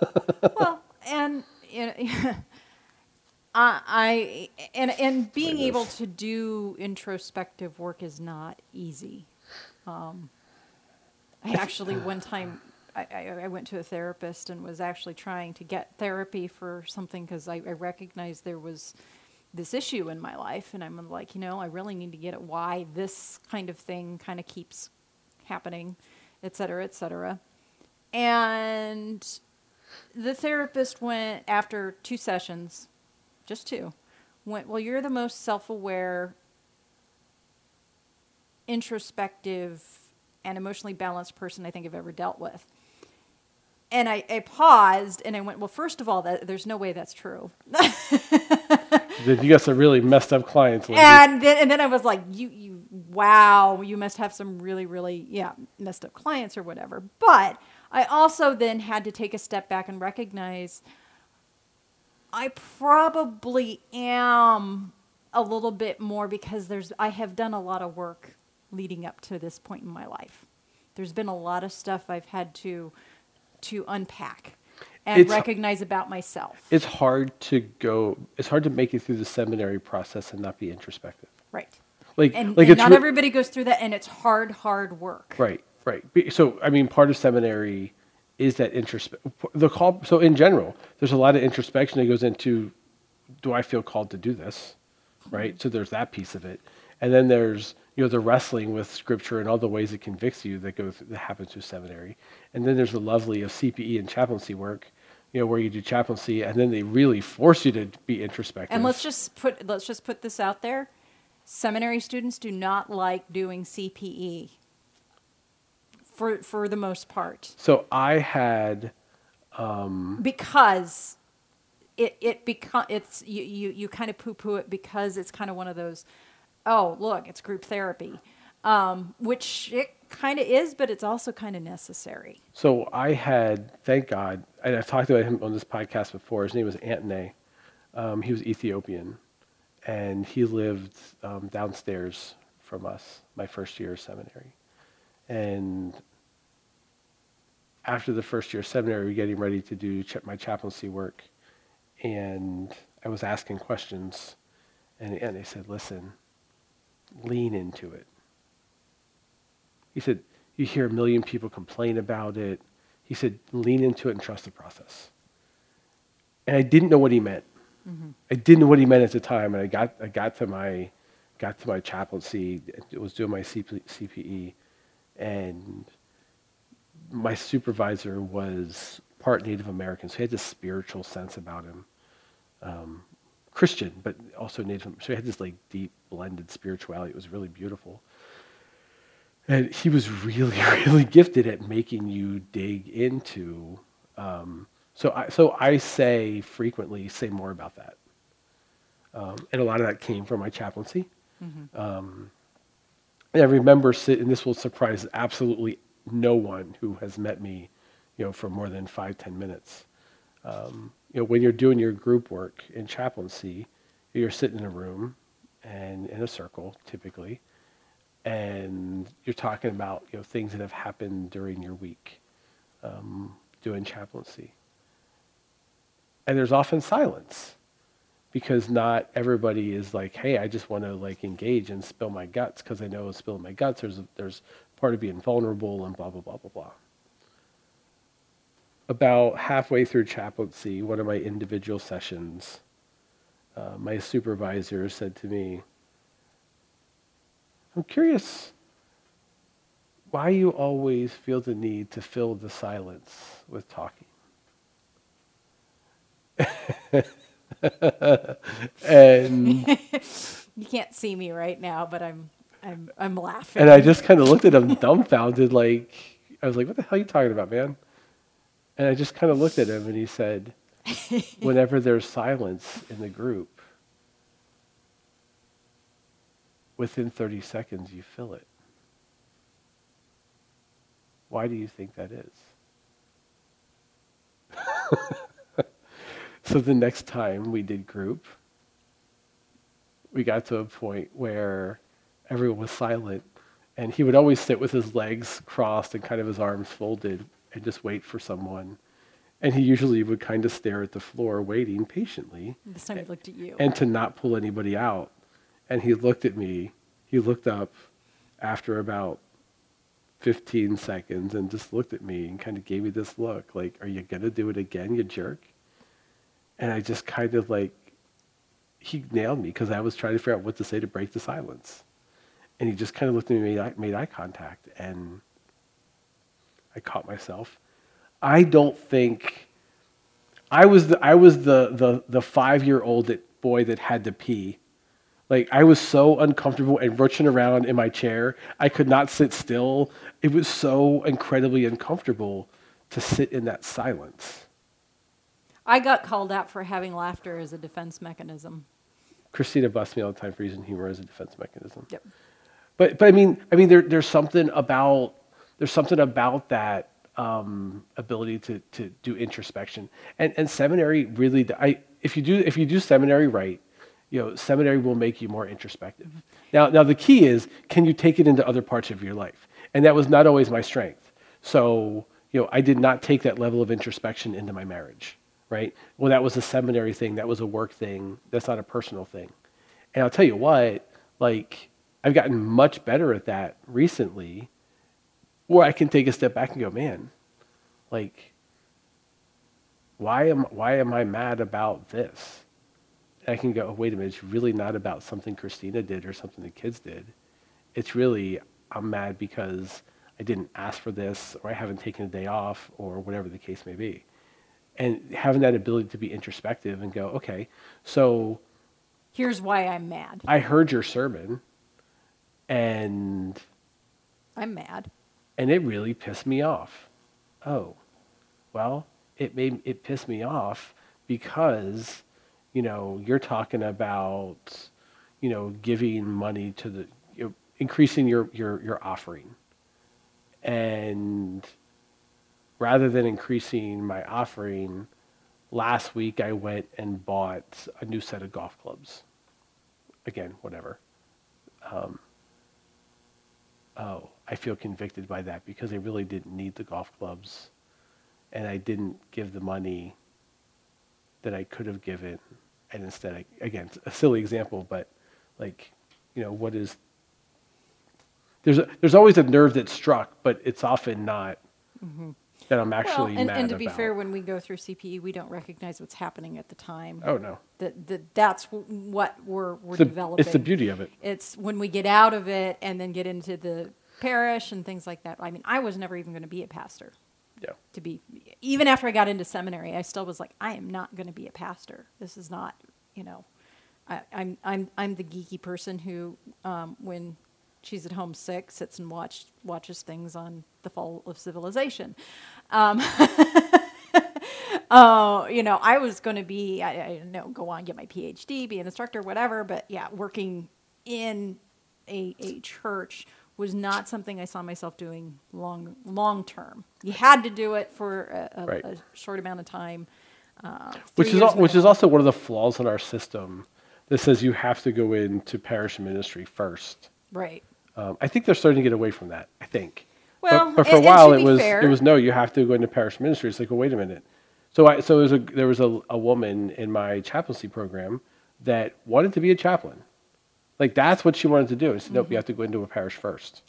[laughs] well, and you know, [laughs] I, I and and being able to do introspective work is not easy. Um, I actually one time I, I, I went to a therapist and was actually trying to get therapy for something because I, I recognized there was this issue in my life, and I'm like, you know, I really need to get at why this kind of thing kind of keeps happening, et cetera, et cetera. And the therapist went after two sessions, just two, went, Well, you're the most self aware, introspective, and emotionally balanced person I think I've ever dealt with. And I, I paused and I went, Well, first of all, that, there's no way that's true. [laughs] You got some really messed up clients. Lindsay. and then and then I was like, you you wow, you must have some really really yeah messed up clients or whatever. But I also then had to take a step back and recognize I probably am a little bit more because there's I have done a lot of work leading up to this point in my life. There's been a lot of stuff I've had to to unpack. And It's- recognize about myself. It's hard to go. It's hard to make it through the seminary process and not be introspective. right. Like, And, like and it's not re- everybody goes through that, and it's hard, hard work. Right, right. So, I mean, part of seminary is that introspection. The call. So, in general, there's a lot of introspection that goes into, do I feel called to do this? Right. So there's that piece of it, and then there's you know the wrestling with scripture and all the ways it convicts you that go th- that happens through seminary, and then there's the lovely of CPE and chaplaincy work, you know, where you do chaplaincy, and then they really force you to be introspective. And let's just put let's just put this out there. Seminary students do not like doing CPE. For for the most part. So I had um because it it become it's you you, you kind of poo poo it because it's kind of one of those oh look it's group therapy um, which it kind of is but it's also kind of necessary So I had, thank God, and I've talked about him on this podcast before. His name was Antony. Um, he was Ethiopian, and he lived um, downstairs from us my first year of seminary. And after the first year of seminary, we were getting ready to do my chaplaincy work, and I was asking questions, and, and they said, "Listen, lean into it." He said, You hear a million people complain about it. He said, Lean into it and trust the process. And I didn't know what he meant. I didn't know what he meant at the time. And I got, I got to my got to my chaplaincy, I was doing my CP, CPE, and my supervisor was part Native American, so he had this spiritual sense about him. Um, Christian, but also Native. So he had this like deep blended spirituality. It was really beautiful. And he was really, [laughs] really gifted at making you dig into. Um, so, I, so I say frequently, say more about that. Um, and a lot of that came from my chaplaincy. Um, and I remember, and this will surprise absolutely no one who has met me, you know, for more than five, ten minutes. Um, you know, when you're doing your group work in chaplaincy, you're sitting in a room and in a circle, typically, and you're talking about you know things that have happened during your week um, doing chaplaincy. And there's often silence because not everybody is like hey i just want to like engage and spill my guts because i know spilling my guts. There's there's part of being vulnerable and blah blah blah blah blah about halfway through chaplaincy one of my individual sessions uh, my supervisor said to me I'm curious why you always feel the need to fill the silence with talking. [laughs] and [laughs] you can't see me right now but i'm i'm i'm laughing and I just kind of looked at him dumbfounded, like I was like, "What the hell are you talking about, man?" And I just kind of looked at him, and he said, [laughs] "Whenever there's silence in the group, within 30 seconds you fill it. Why do you think that is?" [laughs] so the next time we did group, we got to a point where everyone was silent and he would always sit with his legs crossed and kind of his arms folded and just wait for someone. And he usually would kind of stare at the floor waiting patiently. This time he looked at you. And to not pull anybody out. And he looked at me. He looked up after about 15 seconds and just looked at me and kind of gave me this look like are you going to do it again you jerk? And i just kind of like he nailed me because i was trying to figure out what to say to break the silence. And he just kind of looked at me and made eye, made eye contact and i caught myself i don't think i was the i was the the, the five year old that boy that had to pee like I was so uncomfortable and rushing around in my chair. I could not sit still. It was so incredibly uncomfortable to sit in that silence. i got called out for having laughter as a defense mechanism Christina busts me all the time for using humor as a defense mechanism. yep But but I mean I mean there, there's something about there's something about that um, ability to to do introspection and and seminary really I if you do if you do seminary right you know seminary will make you more introspective. Now now the key is can you take it into other parts of your life and that was not always my strength. So you know, I did not take that level of introspection into my marriage, right? Well, that was a seminary thing, that was a work thing, that's not a personal thing. And I'll tell you what, like, I've gotten much better at that recently, where I can take a step back and go, man, like, why am why am I mad about this? And I can go, oh, wait a minute, it's really not about something Christina did or something the kids did. It's really I'm mad because I didn't ask for this or I haven't taken a day off or whatever the case may be. And having that ability to be introspective and go, okay, so Here's why I'm mad. I heard your sermon and I'm mad. And it really pissed me off. Oh, well, it made it pissed me off because, you know, you're talking about, you know, giving money to the, you know, increasing your your your offering, and rather than increasing my offering, last week I went and bought a new set of golf clubs. Again, whatever. Um, oh, I feel convicted by that because I really didn't need the golf clubs and I didn't give the money that I could have given. And instead, I, again, [laughs] a silly example, but like, you know, what is, there's, a, there's always a nerve that's struck, but it's often not mm-hmm. that I'm actually well, and, mad and to be about. fair, when we go through CPE, we don't recognize what's happening at the time. oh, no. That, that that's what we're, we're It's the, developing. it's the beauty of it. It's when we get out of it and then get into the parish and things like that. I mean, I was never even going to be a pastor. Yeah. To be, even after I got into seminary, I still was like, I am not going to be a pastor. This is not, you know, I, I'm I'm I'm the geeky person who, um, when she's at home sick, sits and watch watches things on the fall of civilization. Um, [laughs] Oh, you know, I was going to be, I, I don't know, go on, get my PhD, be an instructor, whatever. But yeah, working in a, a church was not something I saw myself doing long long term. You had to do it for a, a, Right. a short amount of time. Uh, Which is, al- which is also one of the flaws in our system that says you have to go into parish ministry first. right. Um, I think they're starting to get away from that. I think. Well, but, but for and- a while it was fair- it was no, you have to go into parish ministry. It's like, well, wait a minute. So I so there was a there was a, a woman in my chaplaincy program that wanted to be a chaplain. Like that's what she wanted to do. I said, nope, Mm-hmm. you have to go into a parish first.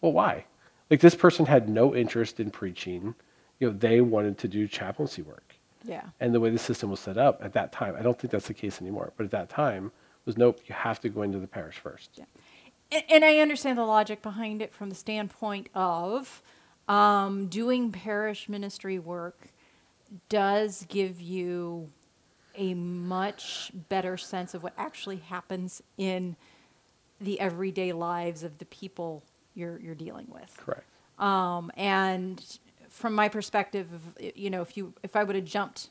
Well, why? Like this person had no interest in preaching. You know, they wanted to do chaplaincy work. Yeah. And the way the system was set up at that time, I don't think that's the case anymore. But at that time, was nope, you have to go into the parish first. Yeah. And, and I understand the logic behind it from the standpoint of um, doing parish ministry work does give you a much better sense of what actually happens in the everyday lives of the people you're, you're dealing with. Correct. Um, and from my perspective, you know, if you if I would have jumped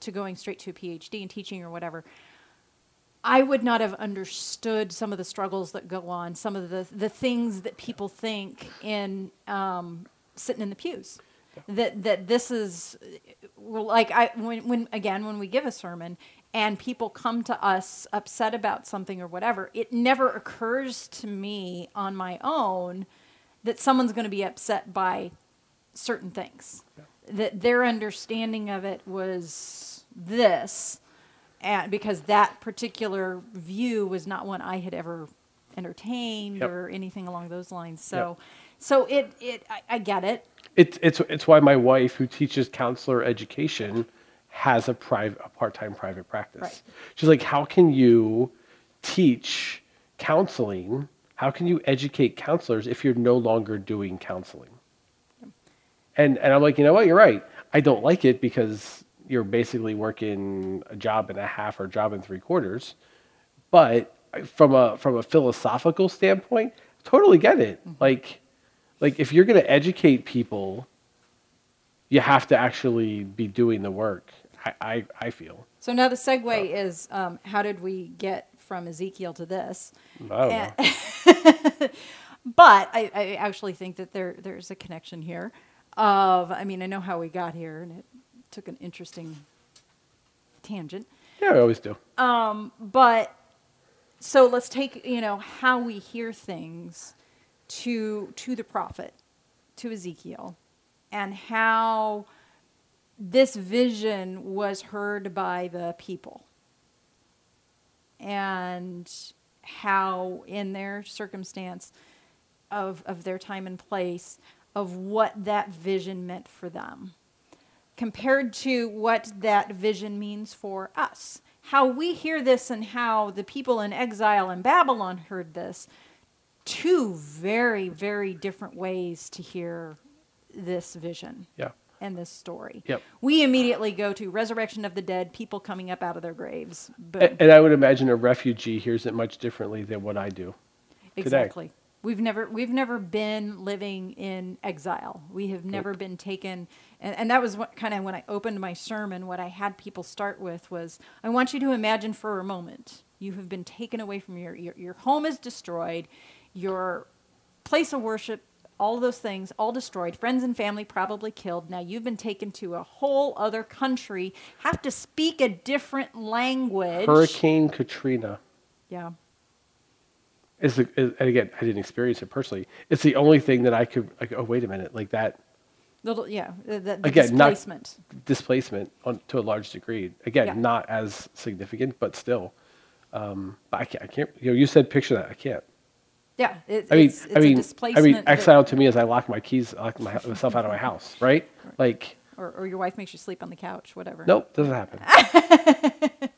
to going straight to a PhD and teaching or whatever, I would not have understood some of the struggles that go on, some of the the things that people think in um, sitting in the pews. That that this is like I when when again when we give a sermon and people come to us upset about something or whatever, it never occurs to me on my own that someone's going to be upset by certain things. That their understanding of it was this, and because that particular view was not one I had ever entertained Yep. or anything along those lines. So, so it it I, I get it. It's it's it's why my wife, who teaches counselor education, has a private a part time private practice. Right. She's like, how can you teach counseling? How can you educate counselors if you're no longer doing counseling? And and I'm like, you know what? You're right. I don't like it because you're basically working a job and a half or a job and three quarters. But from a from a philosophical standpoint, totally get it. Mm-hmm. Like like if you're going to educate people, you have to actually be doing the work. I I, I feel. So now the segue is um, how did we get from Ezekiel to this? I don't And- know. [laughs] but I, I actually think that there there's a connection here. Of I mean I know how we got here, and it took an interesting tangent. Yeah, I always do. But so let's take you know how we hear things to to the prophet, to Ezekiel, and how this vision was heard by the people and how in their circumstance of, of their time and place of what that vision meant for them compared to what that vision means for us. How we hear this and how the people in exile in babylon heard this two very very different ways to hear this vision Yeah. and this story Yep. we immediately go to resurrection of the dead people coming up out of their graves Boom. And I would imagine a refugee hears it much differently than what I do. today. Exactly. We've never we've never been living in exile. We have never been taken and, and that was what kind of when I opened my sermon, what I had people start with was I want you to imagine for a moment you have been taken away from your your, your home is destroyed, your place of worship, all those things, all destroyed, friends and family probably killed. Now you've been taken to a whole other country, have to speak a different language. Hurricane Katrina Yeah. is, the, is and again, I didn't experience it personally. It's the only thing that I could, like, oh, wait a minute, like that Little yeah, the, the Again, displacement. displacement on, to a large degree. Again, Yeah. not as significant, but still. Um, but I can't, I can't, you know, you said picture that. I can't. Yeah, it, I mean, it's, it's I a mean, I mean, that- exile to me is I lock my keys, I lock my, myself out of my house, right? Like, or, or your wife makes you sleep on the couch, whatever. nope, doesn't happen. [laughs]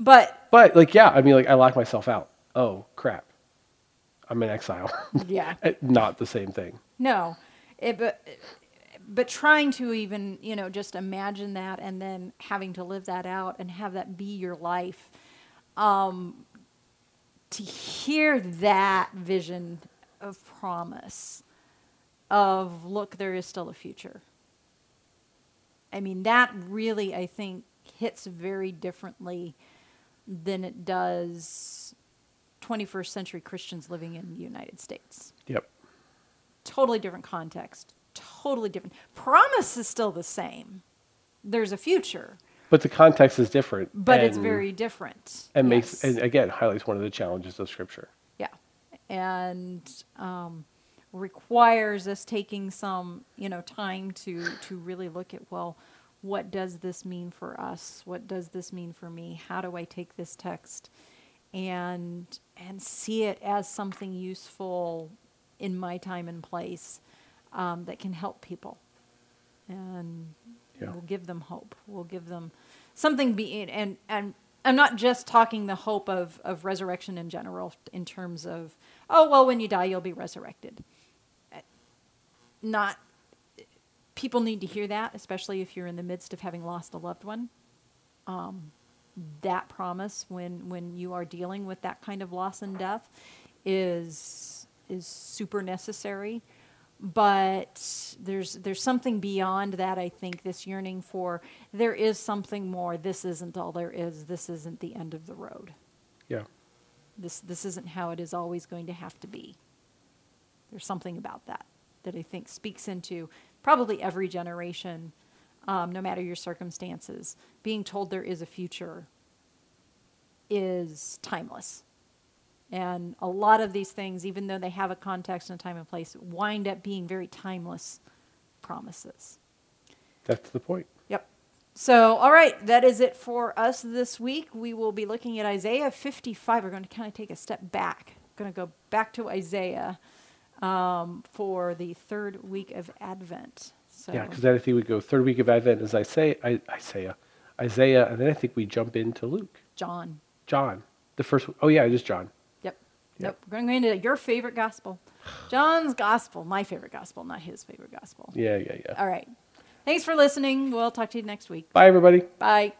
But But like, yeah, I mean, like I lock myself out. Oh crap, I'm in exile. [laughs] yeah, Not the same thing. no, it, but but trying to even you know just imagine that and then having to live that out and have that be your life, um, to hear that vision of promise, of look, there is still a future. I mean, that really, I think, hits very differently than it does 21st century Christians living in the United States. Yep. Totally different context, totally different. Promise is still the same. There's a future, But the context is different. but it's very different. and makes and again highlights one of the challenges of scripture. Yeah, and um, requires us taking some, you know, time to to really look at well, what does this mean for us? What does this mean for me? How do I take this text and and see it as something useful in my time and place um, that can help people and Yeah. we'll give them hope. We'll give them something be and and I'm not just talking the hope of of resurrection in general in terms of oh well when you die you'll be resurrected. Not people need to hear that, especially if you're in the midst of having lost a loved one. Um, that promise when when you are dealing with that kind of loss and death is is super necessary but there's there's something beyond that i think this yearning for there is something more. This isn't all there is. This isn't the end of the road. Yeah. this this isn't how it is always going to have to be. There's something about that that i think speaks into probably every generation um, no matter your circumstances. Being told there is a future is timeless and a lot of these things even though they have a context and a time and place wind up being very timeless promises That's the point. Yep. So, all right, that is it for us this week. We will be looking at Isaiah 55. We're going to kind of take a step back. We're Going to go back to Isaiah um, for the third week of Advent. So, Yeah, because then I think we go third week of Advent as I say I, Isaiah, Isaiah, and then I think we jump into Luke, John. John, the first. Oh yeah, it is John. Yep. Nope. We're going to go into your favorite gospel. John's gospel, my favorite gospel, not his favorite gospel. Yeah, yeah, yeah. All right. Thanks for listening. We'll talk to you next week. Bye, everybody. Bye.